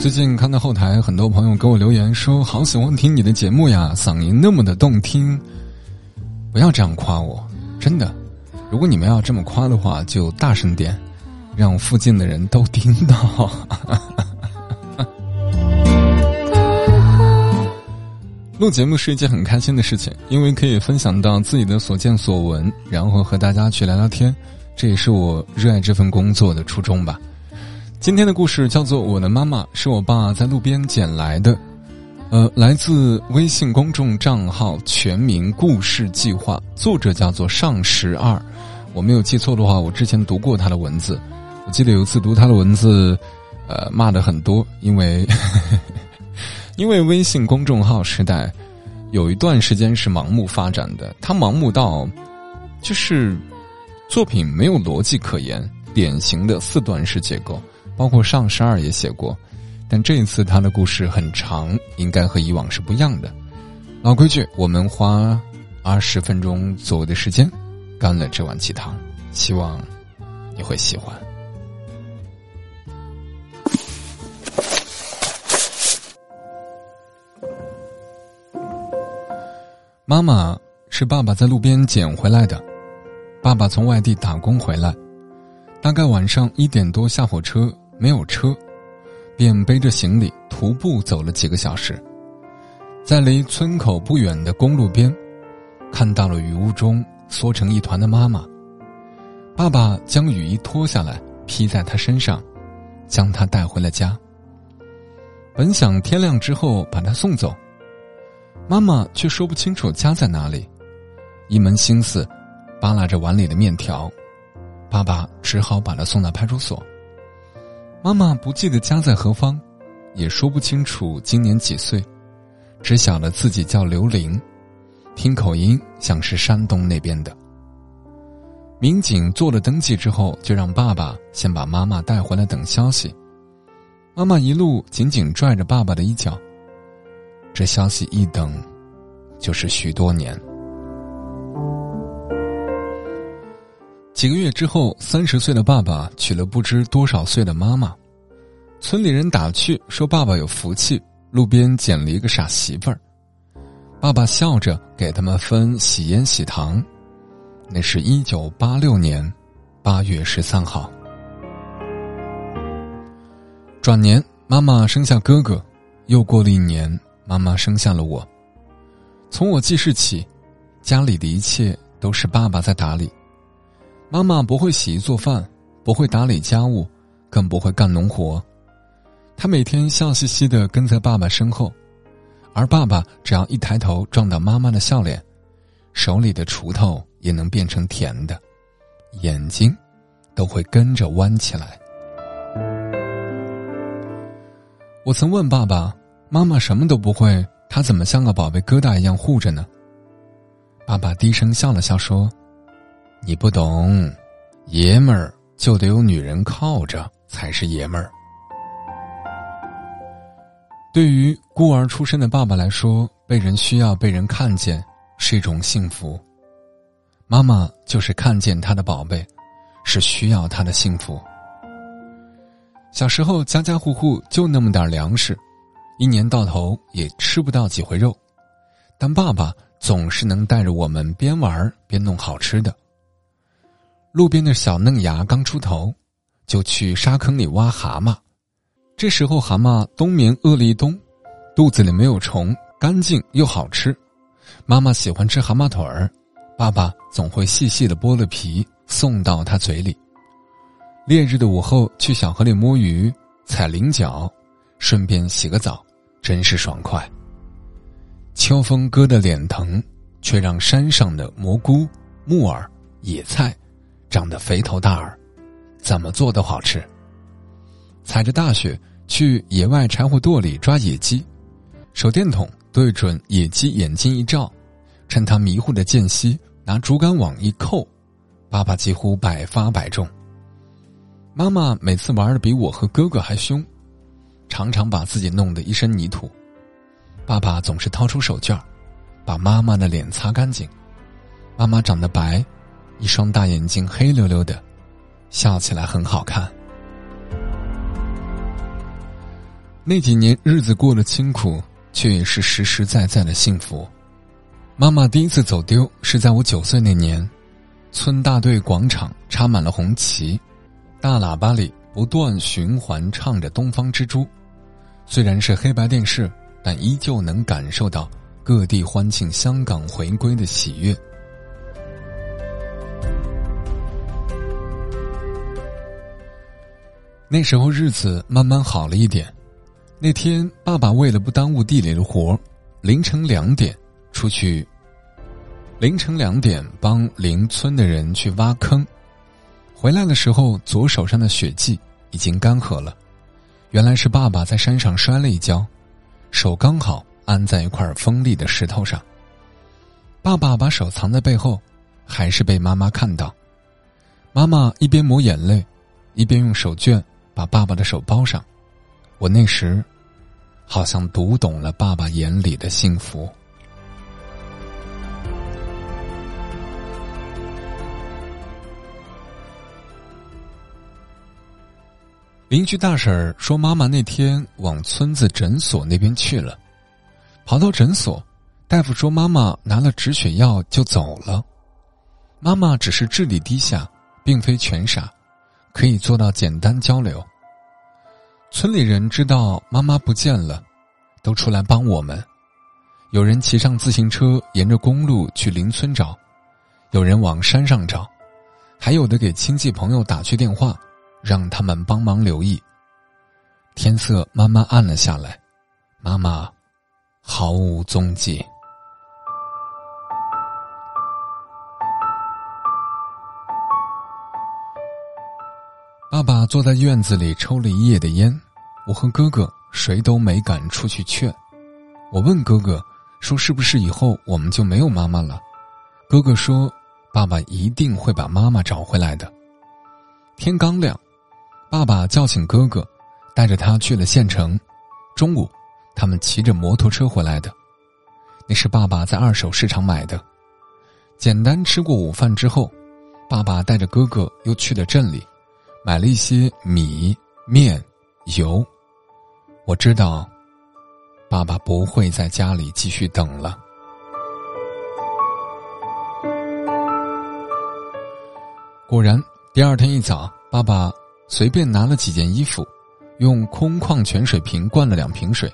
最近看到后台很多朋友给我留言说，好喜欢听你的节目呀，嗓音那么的动听。不要这样夸我，真的。如果你们要这么夸的话，就大声点，让附近的人都听到。录节目是一件很开心的事情，因为可以分享到自己的所见所闻，然后和大家去聊聊天，这也是我热爱这份工作的初衷吧。今天的故事叫做《我的妈妈》，是我爸在路边捡来的，呃，来自微信公众账号“全民故事计划”，作者叫做上十二。我没有记错的话，我之前读过他的文字。我记得有一次读他的文字，呃，骂的很多，因为 因为微信公众号时代有一段时间是盲目发展的，他盲目到就是作品没有逻辑可言，典型的四段式结构。包括上十二也写过，但这一次他的故事很长，应该和以往是不一样的。老规矩，我们花二十分钟左右的时间，干了这碗鸡汤，希望你会喜欢。妈妈是爸爸在路边捡回来的，爸爸从外地打工回来，大概晚上一点多下火车。没有车，便背着行李徒步走了几个小时，在离村口不远的公路边，看到了雨雾中缩成一团的妈妈。爸爸将雨衣脱下来披在她身上，将她带回了家。本想天亮之后把她送走，妈妈却说不清楚家在哪里，一门心思扒拉着碗里的面条。爸爸只好把她送到派出所。妈妈不记得家在何方，也说不清楚今年几岁，只晓得自己叫刘玲，听口音像是山东那边的。民警做了登记之后，就让爸爸先把妈妈带回来等消息。妈妈一路紧紧拽着爸爸的衣角，这消息一等，就是许多年。几个月之后，三十岁的爸爸娶了不知多少岁的妈妈，村里人打趣说：“爸爸有福气，路边捡了一个傻媳妇儿。”爸爸笑着给他们分喜烟喜糖。那是一九八六年八月十三号。转年，妈妈生下哥哥，又过了一年，妈妈生下了我。从我记事起，家里的一切都是爸爸在打理。妈妈不会洗衣做饭，不会打理家务，更不会干农活。她每天笑嘻嘻的跟在爸爸身后，而爸爸只要一抬头撞到妈妈的笑脸，手里的锄头也能变成甜的，眼睛都会跟着弯起来。我曾问爸爸：“妈妈什么都不会，她怎么像个宝贝疙瘩一样护着呢？”爸爸低声笑了笑说。你不懂，爷们儿就得有女人靠着才是爷们儿。对于孤儿出身的爸爸来说，被人需要、被人看见是一种幸福。妈妈就是看见他的宝贝，是需要他的幸福。小时候，家家户户就那么点粮食，一年到头也吃不到几回肉，但爸爸总是能带着我们边玩边弄好吃的。路边的小嫩芽刚出头，就去沙坑里挖蛤蟆。这时候蛤蟆冬眠饿了一冬，肚子里没有虫，干净又好吃。妈妈喜欢吃蛤蟆腿儿，爸爸总会细细的剥了皮送到他嘴里。烈日的午后去小河里摸鱼、踩菱角，顺便洗个澡，真是爽快。秋风割得脸疼，却让山上的蘑菇、木耳、野菜。长得肥头大耳，怎么做都好吃。踩着大雪去野外柴火垛里抓野鸡，手电筒对准野鸡眼睛一照，趁它迷糊的间隙拿竹竿网一扣，爸爸几乎百发百中。妈妈每次玩的比我和哥哥还凶，常常把自己弄得一身泥土，爸爸总是掏出手绢把妈妈的脸擦干净。妈妈长得白。一双大眼睛黑溜溜的，笑起来很好看。那几年日子过得清苦，却也是实实在在的幸福。妈妈第一次走丢是在我九岁那年，村大队广场插满了红旗，大喇叭里不断循环唱着《东方之珠》，虽然是黑白电视，但依旧能感受到各地欢庆香港回归的喜悦。那时候日子慢慢好了一点。那天，爸爸为了不耽误地里的活凌晨两点出去。凌晨两点帮邻村的人去挖坑，回来的时候左手上的血迹已经干涸了。原来是爸爸在山上摔了一跤，手刚好安在一块锋利的石头上。爸爸把手藏在背后，还是被妈妈看到。妈妈一边抹眼泪，一边用手绢。把爸爸的手包上，我那时好像读懂了爸爸眼里的幸福。邻居大婶儿说，妈妈那天往村子诊所那边去了，跑到诊所，大夫说妈妈拿了止血药就走了。妈妈只是智力低下，并非全傻，可以做到简单交流。村里人知道妈妈不见了，都出来帮我们。有人骑上自行车沿着公路去邻村找，有人往山上找，还有的给亲戚朋友打去电话，让他们帮忙留意。天色慢慢暗了下来，妈妈毫无踪迹。爸爸坐在院子里抽了一夜的烟，我和哥哥谁都没敢出去劝。我问哥哥说：“是不是以后我们就没有妈妈了？”哥哥说：“爸爸一定会把妈妈找回来的。”天刚亮，爸爸叫醒哥哥，带着他去了县城。中午，他们骑着摩托车回来的，那是爸爸在二手市场买的。简单吃过午饭之后，爸爸带着哥哥又去了镇里。买了一些米面油，我知道，爸爸不会在家里继续等了。果然，第二天一早，爸爸随便拿了几件衣服，用空矿泉水瓶灌了两瓶水，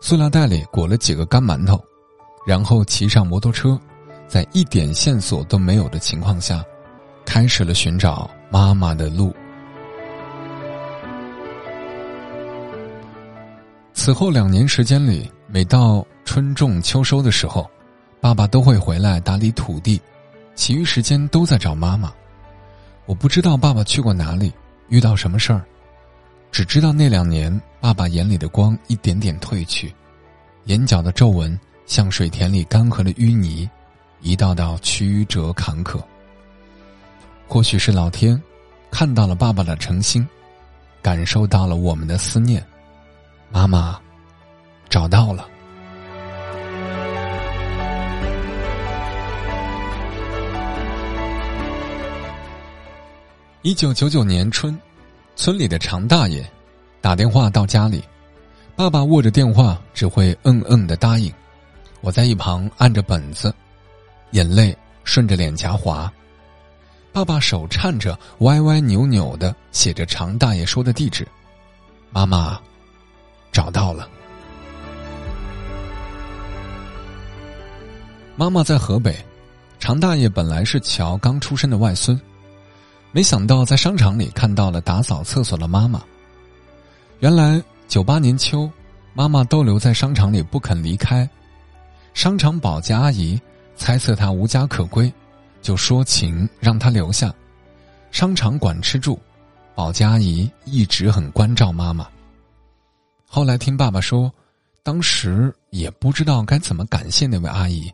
塑料袋里裹了几个干馒头，然后骑上摩托车，在一点线索都没有的情况下，开始了寻找妈妈的路。此后两年时间里，每到春种秋收的时候，爸爸都会回来打理土地，其余时间都在找妈妈。我不知道爸爸去过哪里，遇到什么事儿，只知道那两年爸爸眼里的光一点点褪去，眼角的皱纹像水田里干涸的淤泥，一道道曲折坎坷。或许是老天看到了爸爸的诚心，感受到了我们的思念。妈妈找到了。一九九九年春，村里的常大爷打电话到家里，爸爸握着电话只会嗯嗯的答应。我在一旁按着本子，眼泪顺着脸颊滑。爸爸手颤着，歪歪扭扭的写着常大爷说的地址。妈妈。找到了，妈妈在河北。常大爷本来是乔刚出生的外孙，没想到在商场里看到了打扫厕所的妈妈。原来九八年秋，妈妈逗留在商场里不肯离开，商场保洁阿姨猜测她无家可归，就说情让她留下。商场管吃住，保洁阿姨一直很关照妈妈。后来听爸爸说，当时也不知道该怎么感谢那位阿姨，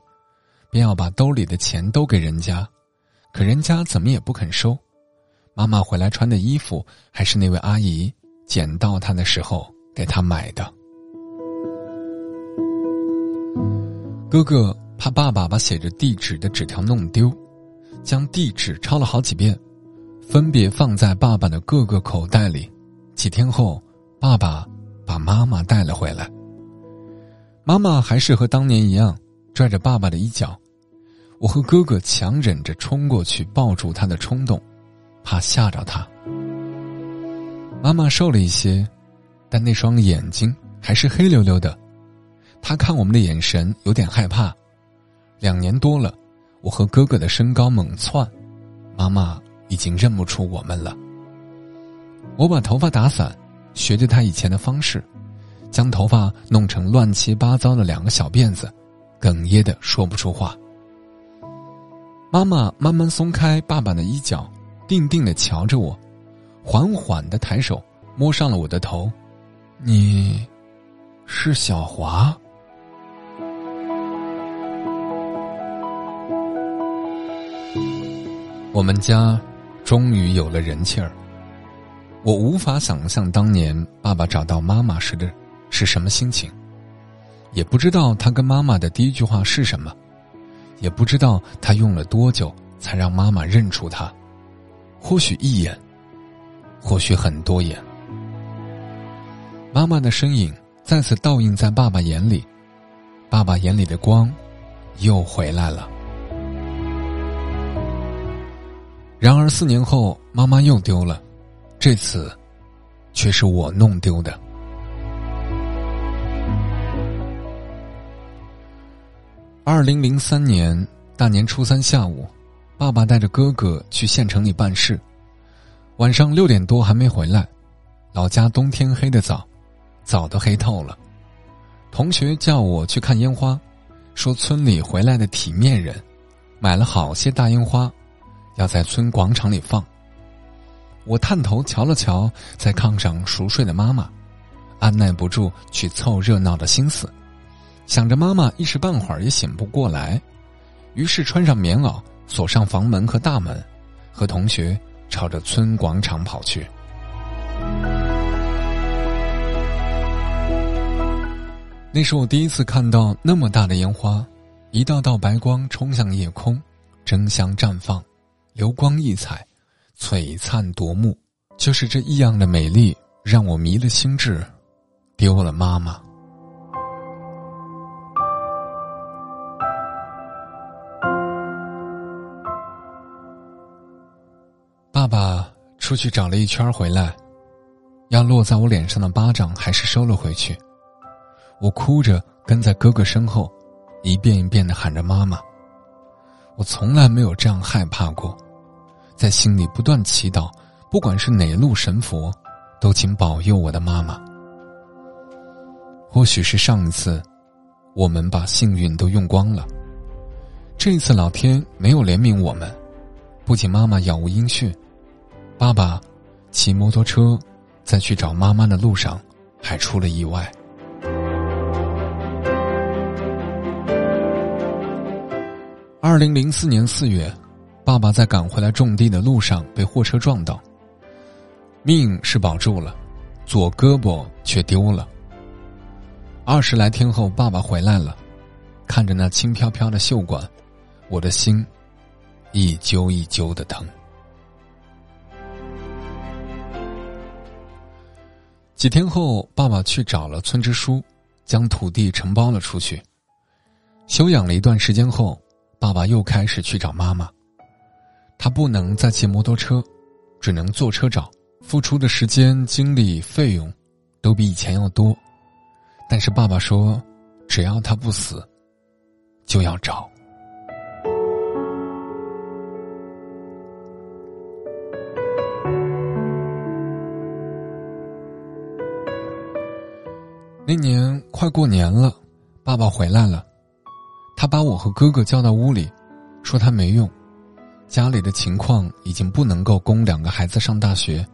便要把兜里的钱都给人家，可人家怎么也不肯收。妈妈回来穿的衣服，还是那位阿姨捡到她的时候给她买的。哥哥怕爸爸把写着地址的纸条弄丢，将地址抄了好几遍，分别放在爸爸的各个口袋里。几天后，爸爸。把妈妈带了回来。妈妈还是和当年一样，拽着爸爸的衣角。我和哥哥强忍着冲过去抱住他的冲动，怕吓着他。妈妈瘦了一些，但那双眼睛还是黑溜溜的。他看我们的眼神有点害怕。两年多了，我和哥哥的身高猛窜，妈妈已经认不出我们了。我把头发打散，学着他以前的方式，将头发弄成乱七八糟的两个小辫子，哽咽的说不出话。妈妈慢慢松开爸爸的衣角，定定的瞧着我，缓缓的抬手摸上了我的头。你，是小华。我们家终于有了人气儿。我无法想象当年爸爸找到妈妈时的是什么心情，也不知道他跟妈妈的第一句话是什么。也不知道他用了多久才让妈妈认出他，或许一眼，或许很多眼。妈妈的身影再次倒映在爸爸眼里，爸爸眼里的光又回来了。然而四年后，妈妈又丢了，这次却是我弄丢的。二零零三年大年初三下午，爸爸带着哥哥去县城里办事，晚上六点多还没回来。老家冬天黑的早，早都黑透了。同学叫我去看烟花，说村里回来的体面人，买了好些大烟花，要在村广场里放。我探头瞧了瞧在炕上熟睡的妈妈，按耐不住去凑热闹的心思。想着妈妈一时半会儿也醒不过来，于是穿上棉袄，锁上房门和大门，和同学朝着村广场跑去。那是我第一次看到那么大的烟花，一道道白光冲向夜空，争相绽放，流光溢彩，璀璨夺目。就是这异样的美丽，让我迷了心智，丢了妈妈。爸爸出去找了一圈回来，要落在我脸上的巴掌还是收了回去。我哭着跟在哥哥身后，一遍一遍的喊着妈妈。我从来没有这样害怕过，在心里不断祈祷，不管是哪路神佛，都请保佑我的妈妈。或许是上一次，我们把幸运都用光了，这一次老天没有怜悯我们，不仅妈妈杳无音讯。爸爸骑摩托车在去找妈妈的路上，还出了意外。二零零四年四月，爸爸在赶回来种地的路上被货车撞到，命是保住了，左胳膊却丢了。二十来天后，爸爸回来了，看着那轻飘飘的袖管，我的心一揪一揪的疼。几天后，爸爸去找了村支书，将土地承包了出去。休养了一段时间后，爸爸又开始去找妈妈。他不能再骑摩托车，只能坐车找，付出的时间、精力、费用，都比以前要多。但是爸爸说，只要他不死，就要找。那年快过年了，爸爸回来了，他把我和哥哥叫到屋里，说他没用，家里的情况已经不能够供两个孩子上大学。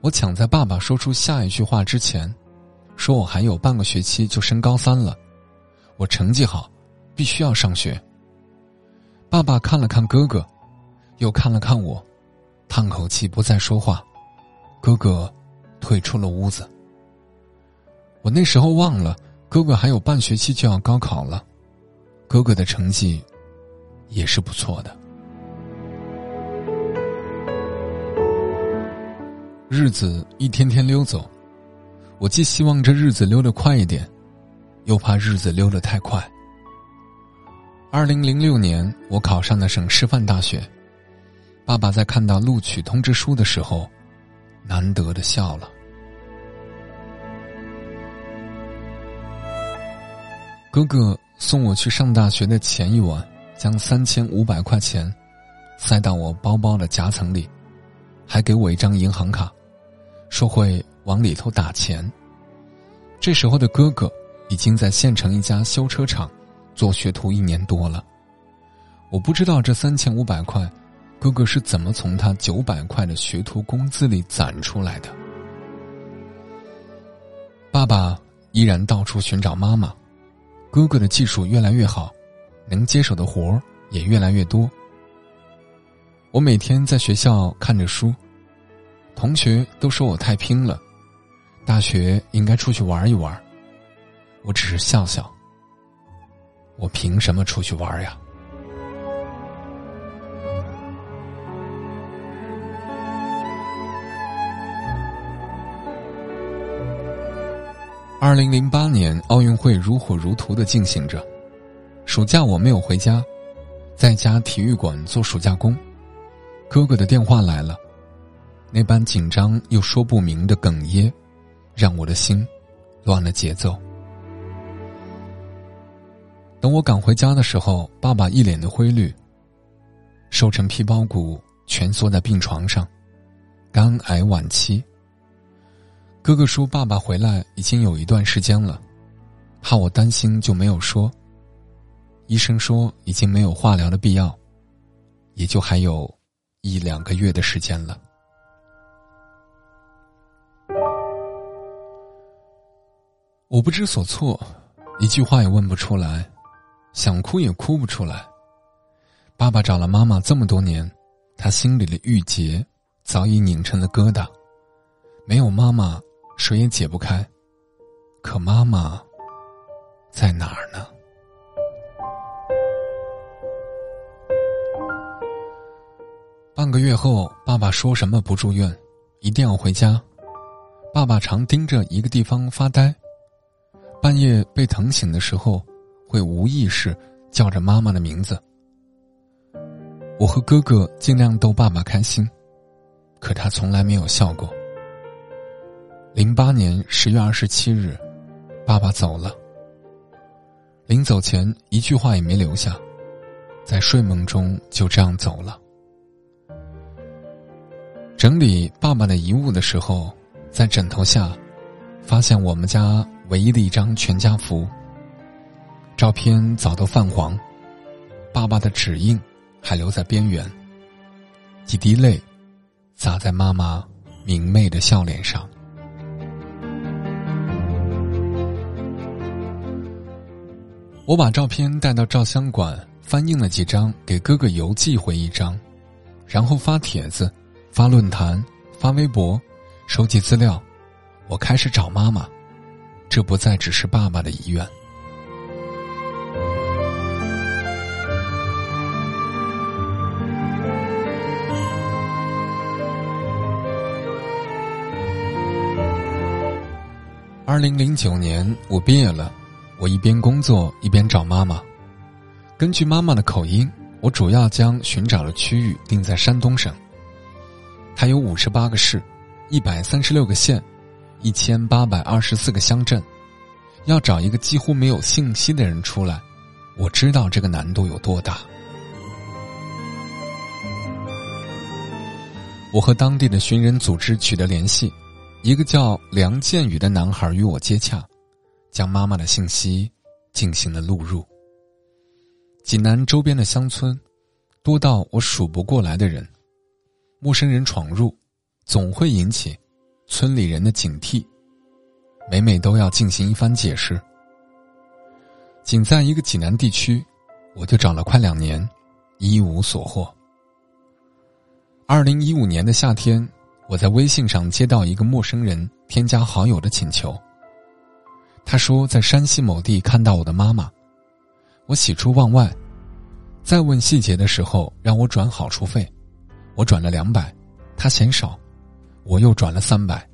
我抢在爸爸说出下一句话之前，说我还有半个学期就升高三了，我成绩好，必须要上学。爸爸看了看哥哥，又看了看我，叹口气不再说话，哥哥退出了屋子。我那时候忘了，哥哥还有半学期就要高考了，哥哥的成绩也是不错的。日子一天天溜走，我既希望这日子溜得快一点，又怕日子溜得太快。二零零六年，我考上了省师范大学。爸爸在看到录取通知书的时候，难得的笑了。哥哥送我去上大学的前一晚，将三千五百块钱塞到我包包的夹层里，还给我一张银行卡，说会往里头打钱。这时候的哥哥已经在县城一家修车厂做学徒一年多了。我不知道这三千五百块，哥哥是怎么从他九百块的学徒工资里攒出来的。爸爸依然到处寻找妈妈。哥哥的技术越来越好，能接手的活儿也越来越多。我每天在学校看着书，同学都说我太拼了，大学应该出去玩一玩。我只是笑笑。我凭什么出去玩呀？二零零八年奥运会如火如荼的进行着，暑假我没有回家，在家体育馆做暑假工。哥哥的电话来了，那般紧张又说不明的哽咽，让我的心乱了节奏。等我赶回家的时候，爸爸一脸的灰绿，瘦成皮包骨，蜷缩在病床上，肝癌晚期。哥哥说：“爸爸回来已经有一段时间了，怕我担心就没有说。医生说已经没有化疗的必要，也就还有一两个月的时间了。”我不知所措，一句话也问不出来，想哭也哭不出来。爸爸找了妈妈这么多年，他心里的郁结早已拧成了疙瘩，没有妈妈。谁也解不开，可妈妈在哪儿呢？半个月后，爸爸说什么不住院，一定要回家。爸爸常盯着一个地方发呆，半夜被疼醒的时候，会无意识叫着妈妈的名字。我和哥哥尽量逗爸爸开心，可他从来没有笑过。零八年十月二十七日，爸爸走了。临走前一句话也没留下，在睡梦中就这样走了。整理爸爸的遗物的时候，在枕头下，发现我们家唯一的一张全家福。照片早都泛黄，爸爸的指印还留在边缘。几滴泪，洒在妈妈明媚的笑脸上。我把照片带到照相馆，翻印了几张，给哥哥邮寄回一张，然后发帖子、发论坛、发微博，收集资料。我开始找妈妈，这不再只是爸爸的遗愿。二零零九年，我毕业了。我一边工作一边找妈妈。根据妈妈的口音，我主要将寻找的区域定在山东省。它有五十八个市，一百三十六个县，一千八百二十四个乡镇。要找一个几乎没有信息的人出来，我知道这个难度有多大。我和当地的寻人组织取得联系，一个叫梁建宇的男孩与我接洽。将妈妈的信息进行了录入。济南周边的乡村，多到我数不过来的人，陌生人闯入，总会引起村里人的警惕，每每都要进行一番解释。仅在一个济南地区，我就找了快两年，一无所获。二零一五年的夏天，我在微信上接到一个陌生人添加好友的请求。他说在山西某地看到我的妈妈，我喜出望外。再问细节的时候，让我转好处费，我转了两百，他嫌少，我又转了三百。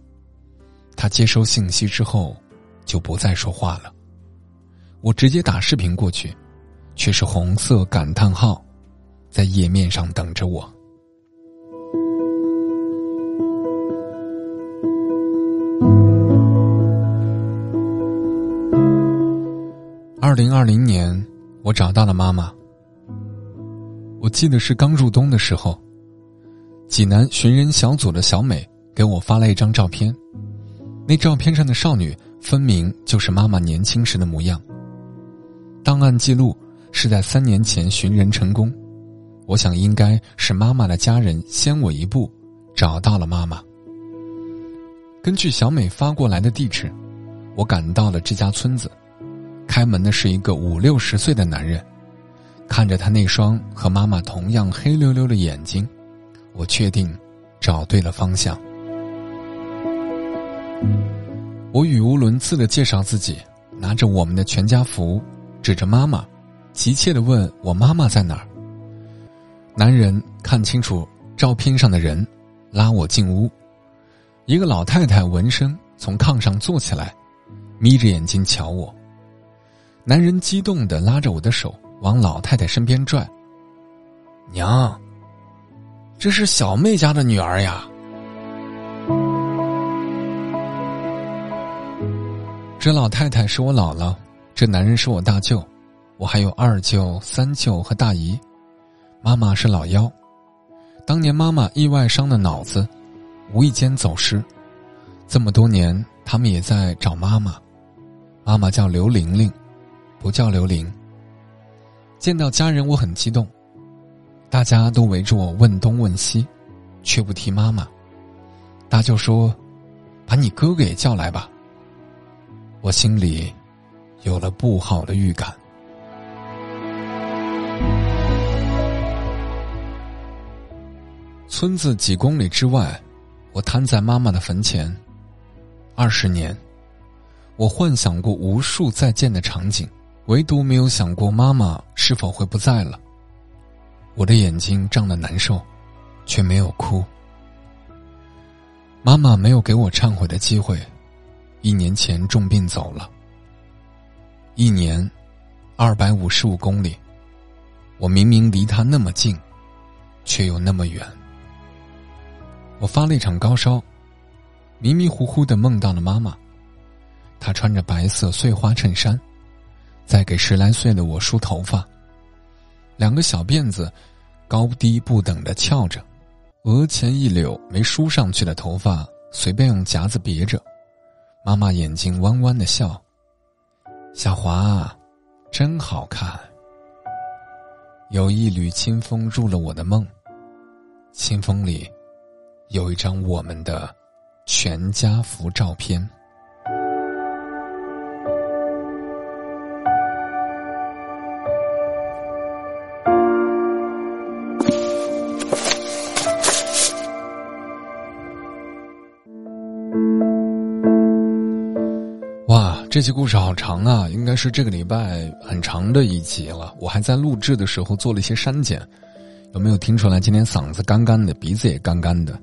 他接收信息之后，就不再说话了。我直接打视频过去，却是红色感叹号，在页面上等着我。二零二零年，我找到了妈妈。我记得是刚入冬的时候，济南寻人小组的小美给我发了一张照片，那照片上的少女分明就是妈妈年轻时的模样。档案记录是在三年前寻人成功，我想应该是妈妈的家人先我一步找到了妈妈。根据小美发过来的地址，我赶到了这家村子。开门的是一个五六十岁的男人，看着他那双和妈妈同样黑溜溜的眼睛，我确定找对了方向。我语无伦次的介绍自己，拿着我们的全家福，指着妈妈，急切的问我妈妈在哪儿。男人看清楚照片上的人，拉我进屋。一个老太太闻声从炕上坐起来，眯着眼睛瞧我。男人激动的拉着我的手往老太太身边拽。娘，这是小妹家的女儿呀。这老太太是我姥姥，这男人是我大舅，我还有二舅、三舅和大姨。妈妈是老幺，当年妈妈意外伤了脑子，无意间走失，这么多年他们也在找妈妈。妈妈叫刘玲玲。不叫刘玲。见到家人，我很激动，大家都围着我问东问西，却不提妈妈。大舅说：“把你哥哥也叫来吧。”我心里有了不好的预感。村子几公里之外，我瘫在妈妈的坟前。二十年，我幻想过无数再见的场景。唯独没有想过妈妈是否会不在了。我的眼睛胀得难受，却没有哭。妈妈没有给我忏悔的机会，一年前重病走了。一年，二百五十五公里，我明明离她那么近，却又那么远。我发了一场高烧，迷迷糊糊的梦到了妈妈，她穿着白色碎花衬衫。在给十来岁的我梳头发，两个小辫子高低不等的翘着，额前一绺没梳上去的头发随便用夹子别着。妈妈眼睛弯弯的笑：“小华，真好看。”有一缕清风入了我的梦，清风里有一张我们的全家福照片。哇这期故事好长啊，应该是这个礼拜很长的一集了。我还在录制的时候做了一些删减，有没有听出来？今天嗓子干干的，鼻子也干干的。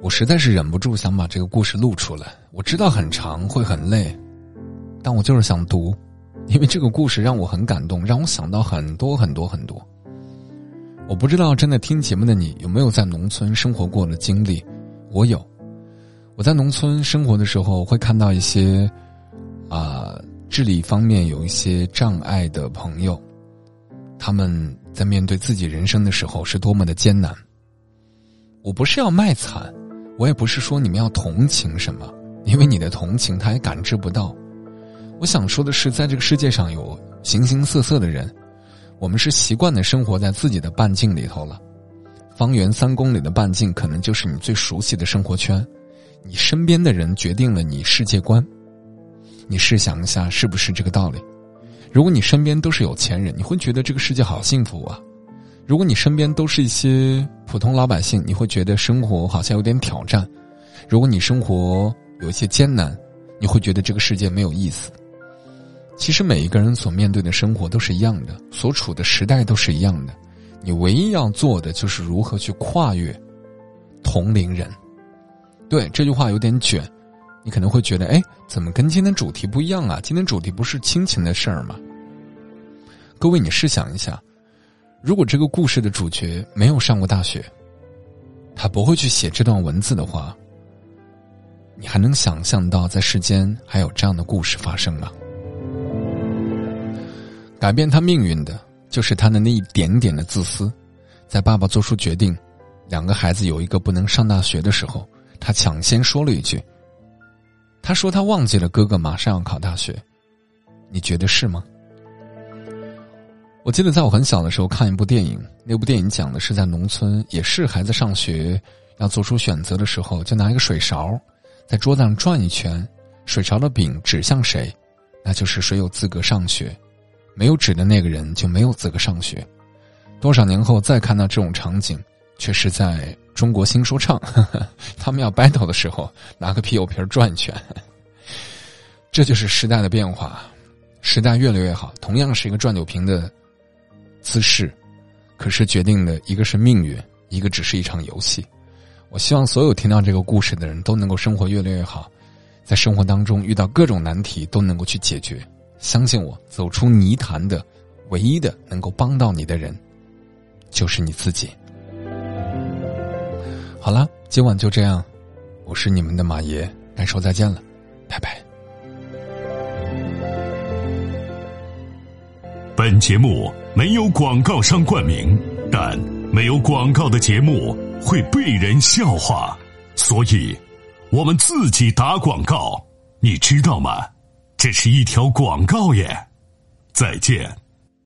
我实在是忍不住想把这个故事录出来。我知道很长会很累，但我就是想读，因为这个故事让我很感动，让我想到很多很多很多。我不知道真的听节目的你有没有在农村生活过的经历？我有。我在农村生活的时候，会看到一些，啊，智力方面有一些障碍的朋友，他们在面对自己人生的时候是多么的艰难。我不是要卖惨，我也不是说你们要同情什么，因为你的同情他也感知不到。我想说的是，在这个世界上有形形色色的人，我们是习惯的生活在自己的半径里头了，方圆三公里的半径可能就是你最熟悉的生活圈。你身边的人决定了你世界观，你试想一下，是不是这个道理？如果你身边都是有钱人，你会觉得这个世界好幸福啊；如果你身边都是一些普通老百姓，你会觉得生活好像有点挑战；如果你生活有一些艰难，你会觉得这个世界没有意思。其实每一个人所面对的生活都是一样的，所处的时代都是一样的，你唯一要做的就是如何去跨越同龄人。对这句话有点卷，你可能会觉得，哎，怎么跟今天主题不一样啊？今天主题不是亲情的事儿吗？各位，你试想一下，如果这个故事的主角没有上过大学，他不会去写这段文字的话，你还能想象到在世间还有这样的故事发生吗？改变他命运的，就是他的那一点点的自私。在爸爸做出决定，两个孩子有一个不能上大学的时候，他抢先说了一句：“他说他忘记了哥哥马上要考大学。”你觉得是吗？我记得在我很小的时候看一部电影，那部电影讲的是在农村，也是孩子上学要做出选择的时候，就拿一个水勺，在桌子上转一圈，水勺的柄指向谁，那就是谁有资格上学。没有纸的那个人就没有资格上学。多少年后再看到这种场景，却是在中国新说唱，他们要 battle 的时候，拿个啤酒瓶转一圈。这就是时代的变化，时代越来越好。同样是一个转酒瓶的姿势，可是决定的一个是命运，一个只是一场游戏。我希望所有听到这个故事的人都能够生活越来越好，在生活当中遇到各种难题都能够去解决。相信我，走出泥潭的唯一的能够帮到你的人，就是你自己。好了，今晚就这样，我是你们的马爷，该说再见了，拜拜。本节目没有广告商冠名，但没有广告的节目会被人笑话，所以我们自己打广告，你知道吗？这是一条广告耶，再见。